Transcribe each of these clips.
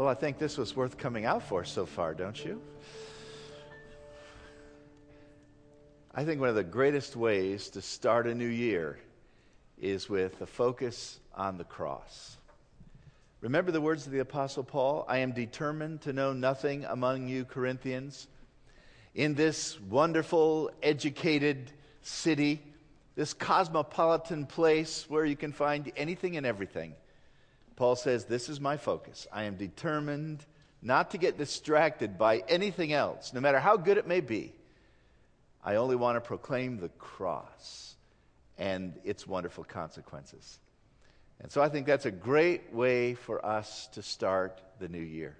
Well, I think this was worth coming out for so far, don't you? I think one of the greatest ways to start a new year is with a focus on the cross. Remember the words of the Apostle Paul? I am determined to know nothing among you, Corinthians. In this wonderful, educated city, this cosmopolitan place where you can find anything and everything, Paul says, This is my focus. I am determined not to get distracted by anything else, no matter how good it may be. I only want to proclaim the cross and its wonderful consequences. And so I think that's a great way for us to start the new year.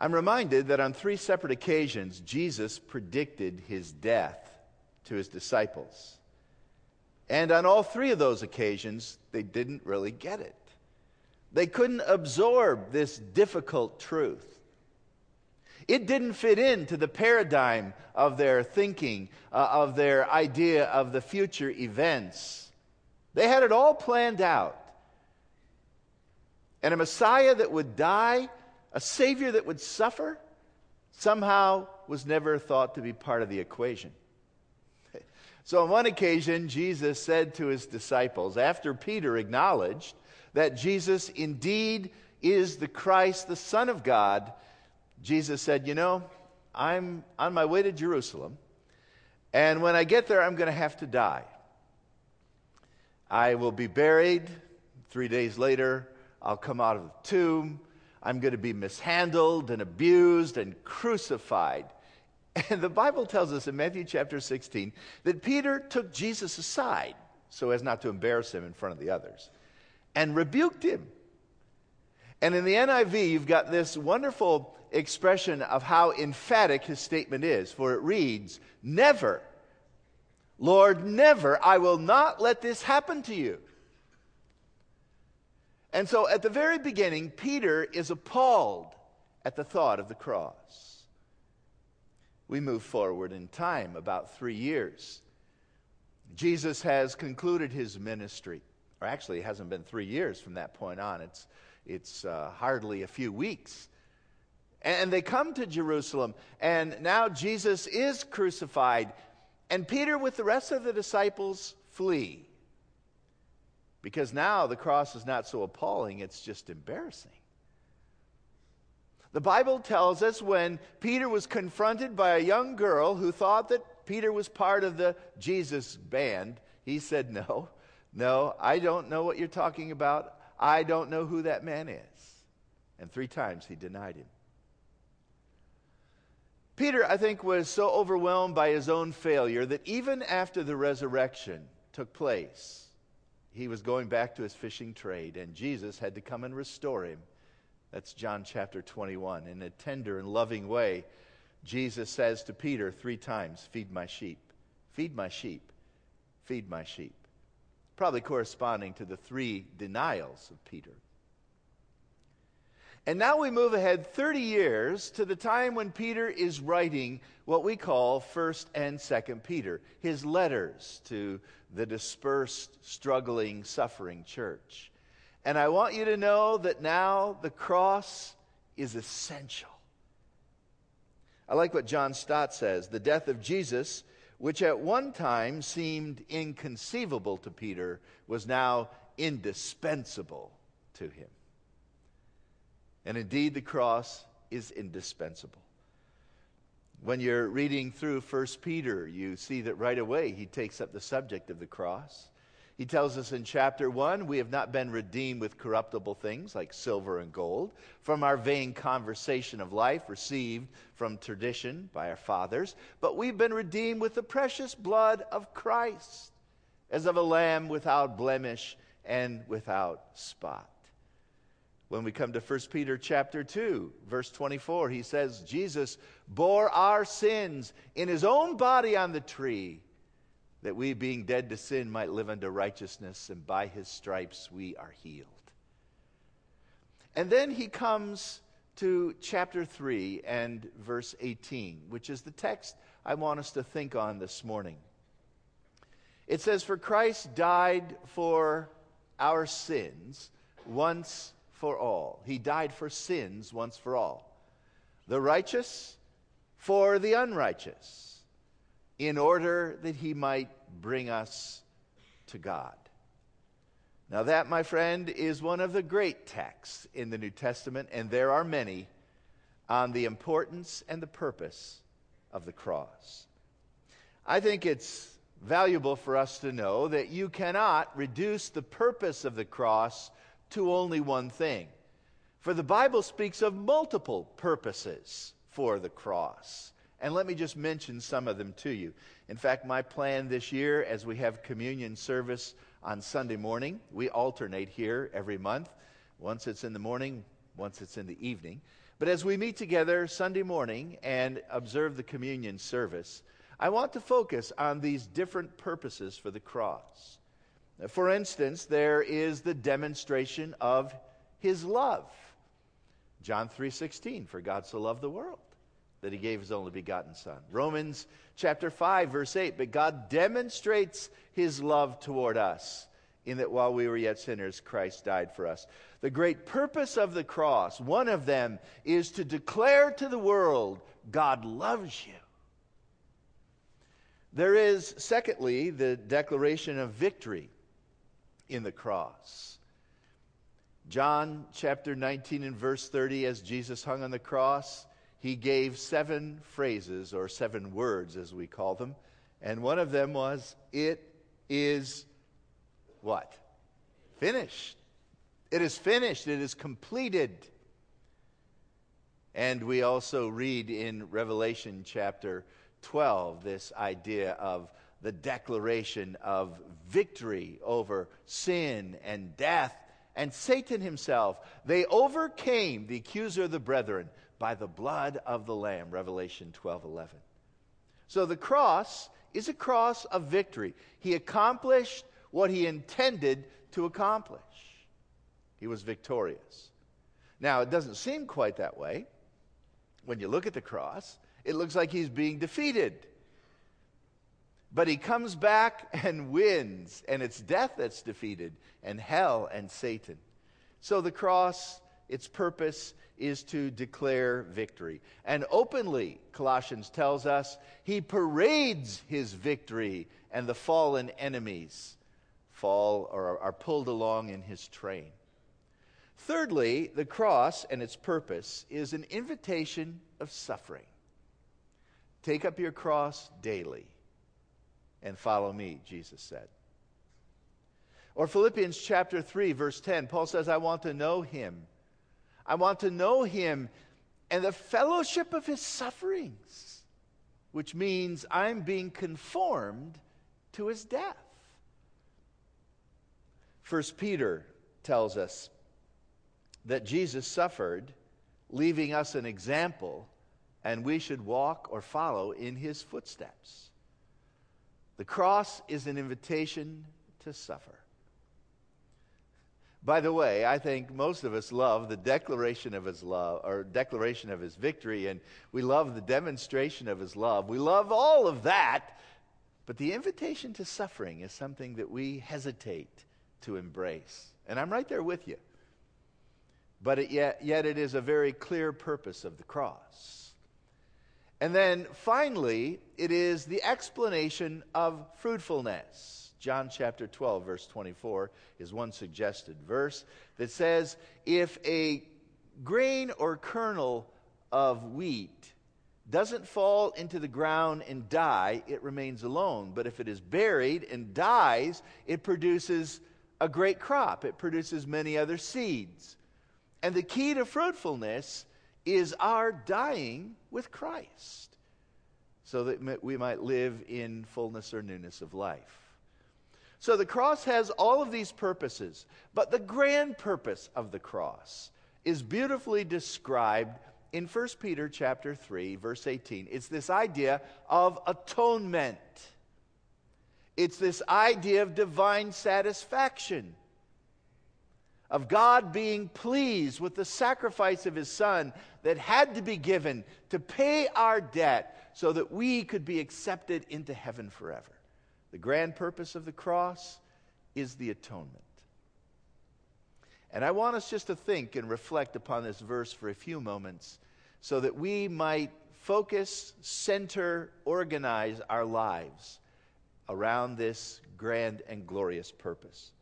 I'm reminded that on three separate occasions, Jesus predicted his death to his disciples. And on all three of those occasions, they didn't really get it. They couldn't absorb this difficult truth. It didn't fit into the paradigm of their thinking, uh, of their idea of the future events. They had it all planned out. And a Messiah that would die, a Savior that would suffer, somehow was never thought to be part of the equation. So, on one occasion, Jesus said to his disciples, after Peter acknowledged that Jesus indeed is the Christ, the Son of God, Jesus said, You know, I'm on my way to Jerusalem, and when I get there, I'm going to have to die. I will be buried. Three days later, I'll come out of the tomb. I'm going to be mishandled and abused and crucified. And the Bible tells us in Matthew chapter 16 that Peter took Jesus aside so as not to embarrass him in front of the others and rebuked him. And in the NIV, you've got this wonderful expression of how emphatic his statement is, for it reads, Never Lord, never, I will not let this happen to you. And so at the very beginning, Peter is appalled at the thought of the cross. We move forward in time about three years. Jesus has concluded his ministry, or actually, it hasn't been three years from that point on. It's, it's uh, hardly a few weeks. And they come to Jerusalem, and now Jesus is crucified. And Peter, with the rest of the disciples, flee. Because now the cross is not so appalling, it's just embarrassing. The Bible tells us when Peter was confronted by a young girl who thought that Peter was part of the Jesus band, he said, No, no, I don't know what you're talking about. I don't know who that man is. And three times he denied him. Peter, I think, was so overwhelmed by his own failure that even after the resurrection took place, he was going back to his fishing trade, and Jesus had to come and restore him. That's John chapter 21. In a tender and loving way, Jesus says to Peter three times, Feed my sheep, feed my sheep, feed my sheep. Probably corresponding to the three denials of Peter. And now we move ahead 30 years to the time when Peter is writing what we call 1st and 2nd Peter, his letters to the dispersed, struggling, suffering church. And I want you to know that now the cross is essential. I like what John Stott says the death of Jesus, which at one time seemed inconceivable to Peter, was now indispensable to him. And indeed, the cross is indispensable. When you're reading through 1 Peter, you see that right away he takes up the subject of the cross. He tells us in chapter 1 we have not been redeemed with corruptible things like silver and gold from our vain conversation of life received from tradition by our fathers, but we've been redeemed with the precious blood of Christ as of a lamb without blemish and without spot. When we come to 1 Peter chapter 2, verse 24, he says, Jesus bore our sins in his own body on the tree, that we, being dead to sin, might live unto righteousness, and by his stripes we are healed. And then he comes to chapter 3 and verse 18, which is the text I want us to think on this morning. It says, For Christ died for our sins once for all. He died for sins once for all. The righteous for the unrighteous, in order that he might bring us to God. Now, that, my friend, is one of the great texts in the New Testament, and there are many on the importance and the purpose of the cross. I think it's valuable for us to know that you cannot reduce the purpose of the cross to only one thing. For the Bible speaks of multiple purposes for the cross. And let me just mention some of them to you. In fact, my plan this year, as we have communion service on Sunday morning, we alternate here every month. Once it's in the morning, once it's in the evening. But as we meet together Sunday morning and observe the communion service, I want to focus on these different purposes for the cross. For instance, there is the demonstration of his love. John 3:16 for God so loved the world that he gave his only begotten son. Romans chapter 5 verse 8 but God demonstrates his love toward us in that while we were yet sinners Christ died for us. The great purpose of the cross, one of them is to declare to the world God loves you. There is, secondly, the declaration of victory in the cross. John chapter 19 and verse 30, as Jesus hung on the cross, he gave seven phrases, or seven words as we call them. And one of them was, It is what? Finished. It is finished. It is completed. And we also read in Revelation chapter 12 this idea of the declaration of victory over sin and death and Satan himself. They overcame the accuser of the brethren by the blood of the Lamb, Revelation 12 11. So the cross is a cross of victory. He accomplished what he intended to accomplish, he was victorious. Now, it doesn't seem quite that way when you look at the cross it looks like he's being defeated. But he comes back and wins, and it's death that's defeated, and hell and Satan. So the cross, its purpose is to declare victory. And openly, Colossians tells us, he parades his victory, and the fallen enemies fall or are pulled along in his train. Thirdly, the cross and its purpose is an invitation of suffering. Take up your cross daily and follow me, Jesus said. Or Philippians chapter 3, verse 10, Paul says, I want to know him. I want to know him and the fellowship of his sufferings, which means I'm being conformed to his death. First Peter tells us that Jesus suffered, leaving us an example and we should walk or follow in his footsteps. The cross is an invitation to suffer. By the way, I think most of us love the declaration of his love or declaration of his victory, and we love the demonstration of his love. We love all of that, but the invitation to suffering is something that we hesitate to embrace. And I'm right there with you. But it yet, yet it is a very clear purpose of the cross. And then finally, it is the explanation of fruitfulness. John chapter 12, verse 24 is one suggested verse that says, If a grain or kernel of wheat doesn't fall into the ground and die, it remains alone. But if it is buried and dies, it produces a great crop, it produces many other seeds. And the key to fruitfulness is our dying with Christ so that we might live in fullness or newness of life. So the cross has all of these purposes, but the grand purpose of the cross is beautifully described in 1 Peter chapter 3 verse 18. It's this idea of atonement. It's this idea of divine satisfaction of God being pleased with the sacrifice of his son that had to be given to pay our debt so that we could be accepted into heaven forever. The grand purpose of the cross is the atonement. And I want us just to think and reflect upon this verse for a few moments so that we might focus, center, organize our lives around this grand and glorious purpose.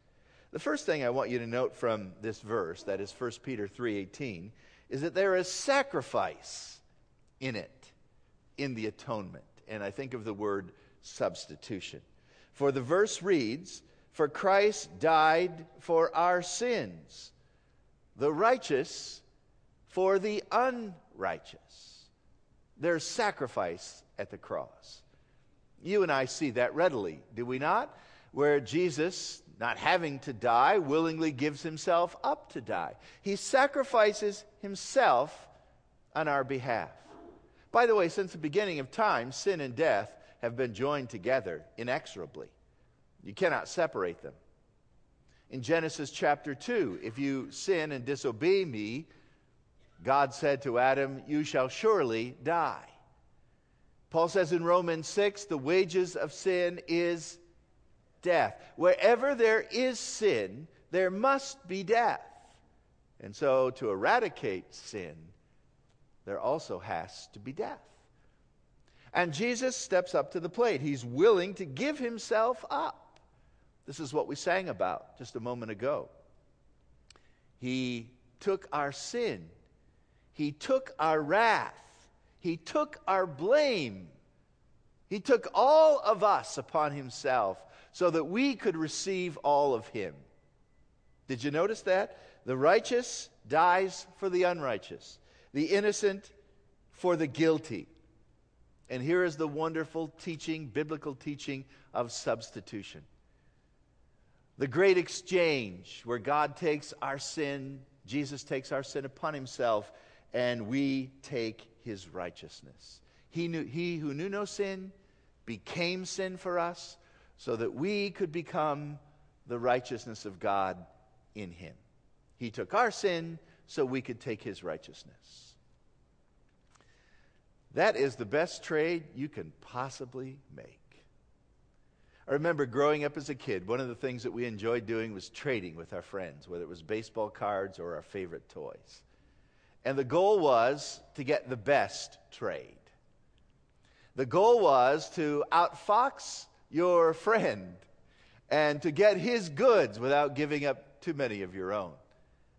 The first thing I want you to note from this verse, that is 1 Peter 3:18, is that there is sacrifice in it, in the atonement. And I think of the word substitution. For the verse reads, For Christ died for our sins, the righteous for the unrighteous. There's sacrifice at the cross. You and I see that readily, do we not? Where Jesus, not having to die, willingly gives himself up to die. He sacrifices himself on our behalf. By the way, since the beginning of time, sin and death have been joined together inexorably. You cannot separate them. In Genesis chapter 2, if you sin and disobey me, God said to Adam, You shall surely die. Paul says in Romans 6, the wages of sin is death. Wherever there is sin, there must be death. And so, to eradicate sin, there also has to be death. And Jesus steps up to the plate. He's willing to give himself up. This is what we sang about just a moment ago. He took our sin, He took our wrath, He took our blame. He took all of us upon Himself so that we could receive all of Him. Did you notice that? The righteous dies for the unrighteous, the innocent for the guilty. And here is the wonderful teaching, biblical teaching of substitution. The great exchange where God takes our sin, Jesus takes our sin upon himself, and we take his righteousness. He, knew, he who knew no sin became sin for us so that we could become the righteousness of God in him. He took our sin so we could take his righteousness. That is the best trade you can possibly make. I remember growing up as a kid, one of the things that we enjoyed doing was trading with our friends, whether it was baseball cards or our favorite toys. And the goal was to get the best trade. The goal was to outfox your friend and to get his goods without giving up too many of your own.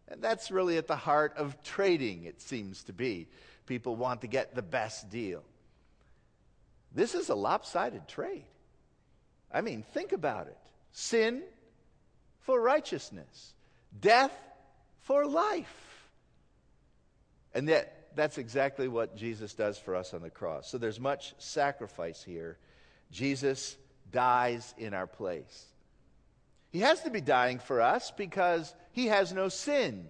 And that's really at the heart of trading, it seems to be. People want to get the best deal. This is a lopsided trade. I mean, think about it sin for righteousness, death for life. And yet, that's exactly what Jesus does for us on the cross. So there's much sacrifice here. Jesus dies in our place. He has to be dying for us because he has no sin.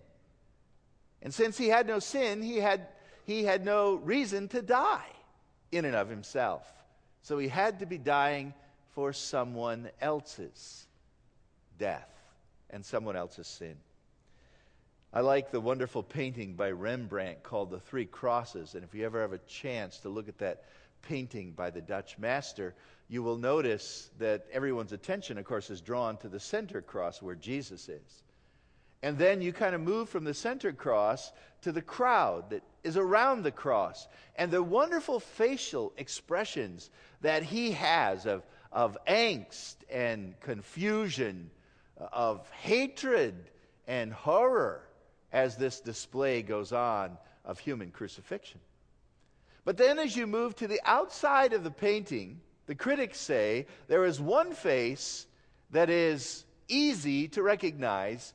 And since he had no sin, he had he had no reason to die in and of himself. So he had to be dying for someone else's death and someone else's sin. I like the wonderful painting by Rembrandt called The Three Crosses. And if you ever have a chance to look at that painting by the Dutch master, you will notice that everyone's attention, of course, is drawn to the center cross where Jesus is. And then you kind of move from the center cross to the crowd that is around the cross. And the wonderful facial expressions that he has of, of angst and confusion, uh, of hatred and horror as this display goes on of human crucifixion. But then, as you move to the outside of the painting, the critics say there is one face that is easy to recognize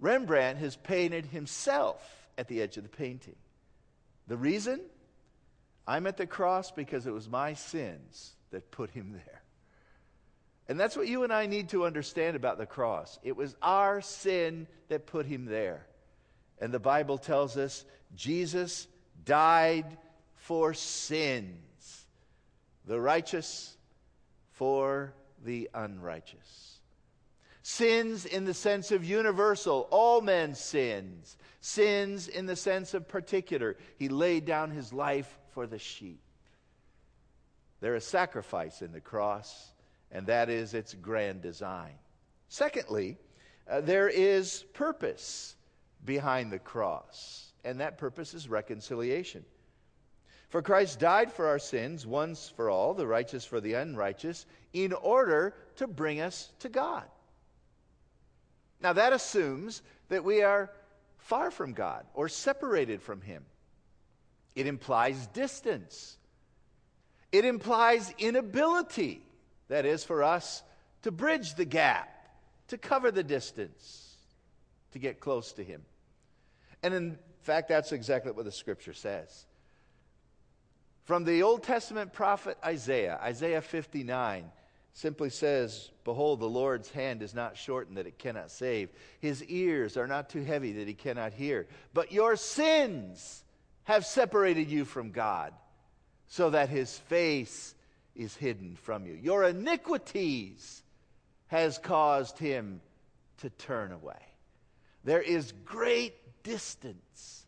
Rembrandt has painted himself at the edge of the painting. The reason? I'm at the cross because it was my sins that put him there. And that's what you and I need to understand about the cross. It was our sin that put him there. And the Bible tells us Jesus died for sins, the righteous for the unrighteous. Sins in the sense of universal, all men's sins. Sins in the sense of particular. He laid down his life for the sheep. There is sacrifice in the cross, and that is its grand design. Secondly, uh, there is purpose behind the cross, and that purpose is reconciliation. For Christ died for our sins once for all, the righteous for the unrighteous, in order to bring us to God. Now, that assumes that we are far from God or separated from Him. It implies distance, it implies inability, that is, for us to bridge the gap, to cover the distance, to get close to Him. And in fact, that's exactly what the Scripture says. From the Old Testament prophet Isaiah, Isaiah 59, simply says, Behold, the Lord's hand is not shortened that it cannot save. His ears are not too heavy that he cannot hear. But your sins have separated you from God, so that his face is hidden from you. Your iniquities has caused him to turn away. There is great distance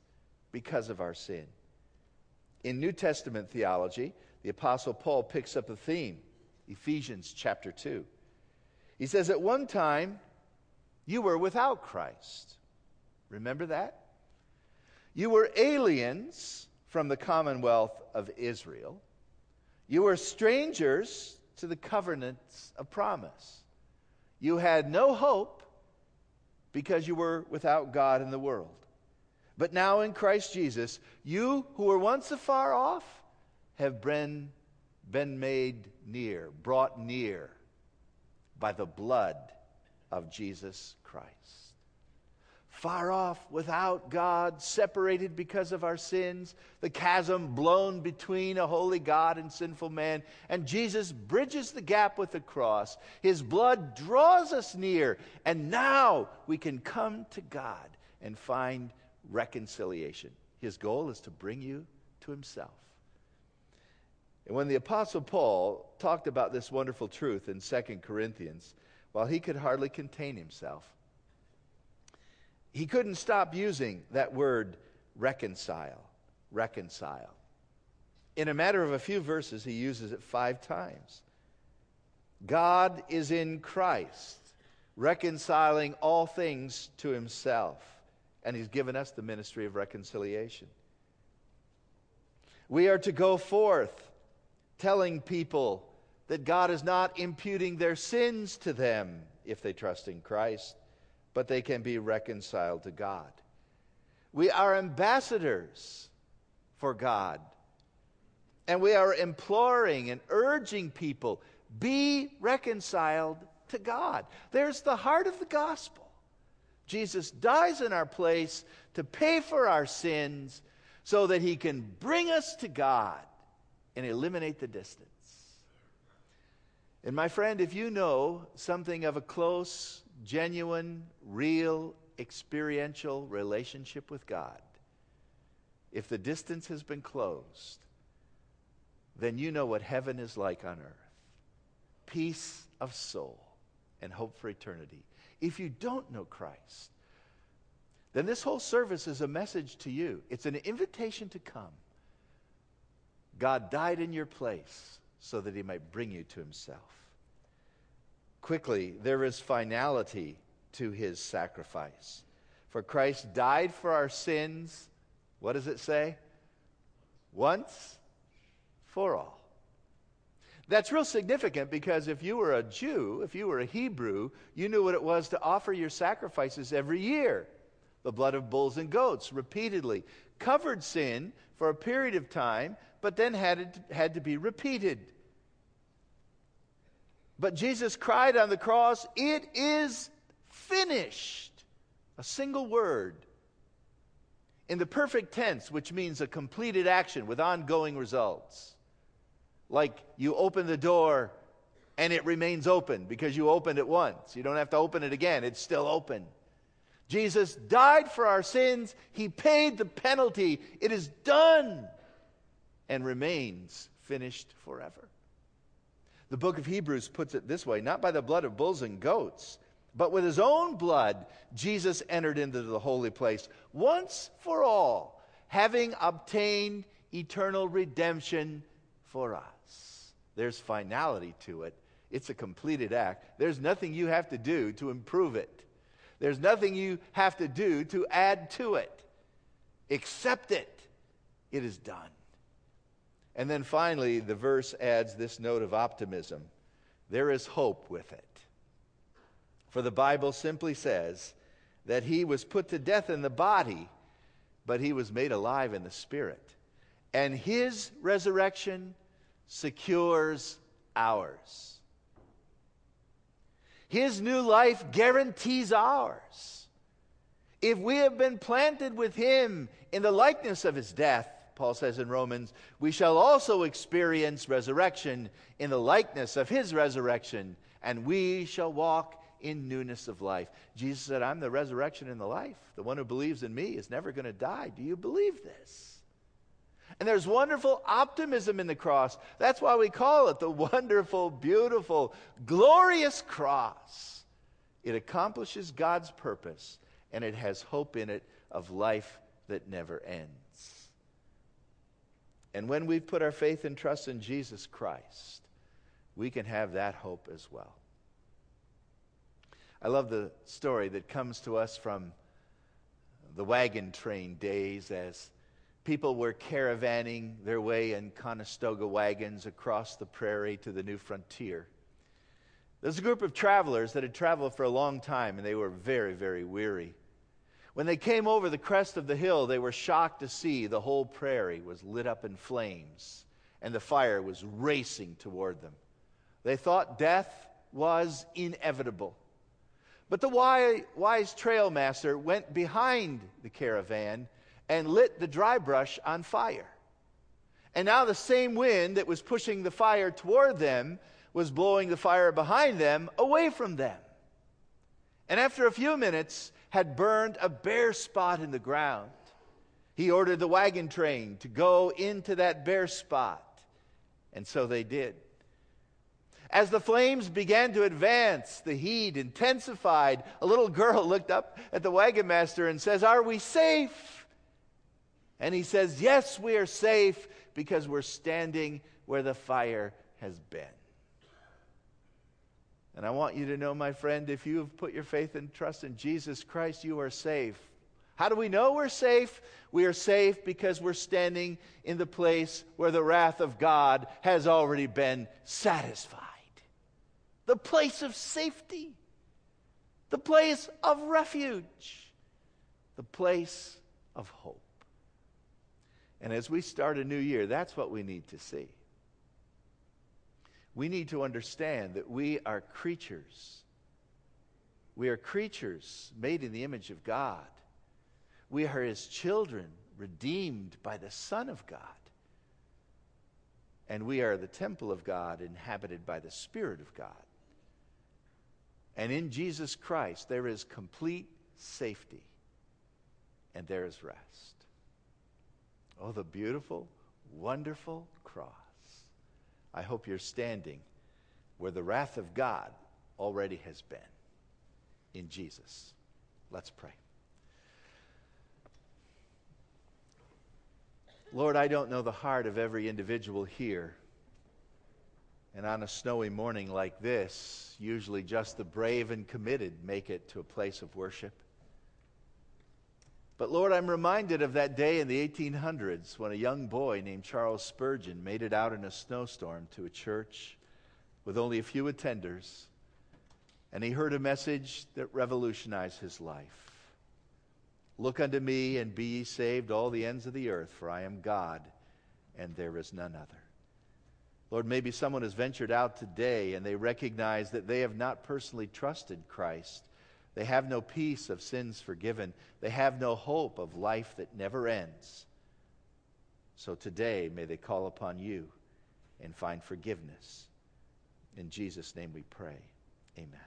because of our sin. In New Testament theology, the Apostle Paul picks up a theme, Ephesians chapter 2. He says, At one time, you were without Christ. Remember that? You were aliens from the commonwealth of Israel. You were strangers to the covenants of promise. You had no hope because you were without God in the world. But now in Christ Jesus, you who were once afar off have been, been made near, brought near by the blood of Jesus Christ. Far off, without God, separated because of our sins, the chasm blown between a holy God and sinful man. And Jesus bridges the gap with the cross. His blood draws us near, and now we can come to God and find reconciliation. His goal is to bring you to himself. And when the Apostle Paul talked about this wonderful truth in 2 Corinthians, while he could hardly contain himself, he couldn't stop using that word reconcile. Reconcile. In a matter of a few verses, he uses it five times. God is in Christ, reconciling all things to himself and He's given us the ministry of reconciliation. We are to go forth telling people that God is not imputing their sins to them if they trust in Christ, but they can be reconciled to God. We are ambassadors for God. And we are imploring and urging people be reconciled to God. There's the heart of the gospel. Jesus dies in our place to pay for our sins so that he can bring us to God and eliminate the distance. And my friend, if you know something of a close, genuine, real, experiential relationship with God, if the distance has been closed, then you know what heaven is like on earth peace of soul and hope for eternity. If you don't know Christ, then this whole service is a message to you. It's an invitation to come. God died in your place so that he might bring you to himself. Quickly, there is finality to his sacrifice. For Christ died for our sins, what does it say? Once for all. That's real significant because if you were a Jew, if you were a Hebrew, you knew what it was to offer your sacrifices every year. The blood of bulls and goats repeatedly covered sin for a period of time, but then had, it, had to be repeated. But Jesus cried on the cross, It is finished. A single word. In the perfect tense, which means a completed action with ongoing results like you open the door and it remains open because you opened it once. You don't have to open it again, it's still open. Jesus died for our sins, He paid the penalty. It is done and remains finished forever. The book of Hebrews puts it this way not by the blood of bulls and goats, but with his own blood, Jesus entered into the holy place once for all, having obtained eternal redemption for us. There's finality to it. It's a completed act. There's nothing you have to do to improve it. There's nothing you have to do to add to it. Accept it. It is done. And then finally, the verse adds this note of optimism there is hope with it. For the Bible simply says that he was put to death in the body, but he was made alive in the spirit. And his resurrection secures ours. His new life guarantees ours. If we have been planted with him in the likeness of his death, Paul says in Romans, we shall also experience resurrection in the likeness of his resurrection, and we shall walk in newness of life. Jesus said, I'm the resurrection and the life. The one who believes in me is never going to die. Do you believe this? And there's wonderful optimism in the cross. That's why we call it the wonderful, beautiful, glorious cross. It accomplishes God's purpose, and it has hope in it of life that never ends. And when we've put our faith and trust in Jesus Christ, we can have that hope as well. I love the story that comes to us from the wagon train days as people were caravanning their way in Conestoga wagons across the prairie to the new frontier. There's a group of travelers that had traveled for a long time and they were very, very weary. When they came over the crest of the hill, they were shocked to see the whole prairie was lit up in flames and the fire was racing toward them. They thought death was inevitable. But the wise trail master went behind the caravan and lit the dry brush on fire. And now the same wind that was pushing the fire toward them was blowing the fire behind them away from them. And after a few minutes, had burned a bare spot in the ground. He ordered the wagon train to go into that bare spot. And so they did. As the flames began to advance, the heat intensified. A little girl looked up at the wagon master and says, Are we safe? And he says, Yes, we are safe because we're standing where the fire has been. And I want you to know, my friend, if you have put your faith and trust in Jesus Christ, you are safe. How do we know we're safe? We are safe because we're standing in the place where the wrath of God has already been satisfied the place of safety, the place of refuge, the place of hope. And as we start a new year, that's what we need to see. We need to understand that we are creatures. We are creatures made in the image of God. We are his children, redeemed by the Son of God. And we are the temple of God, inhabited by the Spirit of God. And in Jesus Christ, there is complete safety and there is rest. Oh, the beautiful, wonderful cross. I hope you're standing where the wrath of God already has been in Jesus. Let's pray. Lord, I don't know the heart of every individual here. And on a snowy morning like this, usually just the brave and committed make it to a place of worship. But Lord, I'm reminded of that day in the 1800s when a young boy named Charles Spurgeon made it out in a snowstorm to a church with only a few attenders, and he heard a message that revolutionized his life. Look unto me and be ye saved, all the ends of the earth, for I am God, and there is none other. Lord, maybe someone has ventured out today and they recognize that they have not personally trusted Christ. They have no peace of sins forgiven. They have no hope of life that never ends. So today, may they call upon you and find forgiveness. In Jesus' name we pray. Amen.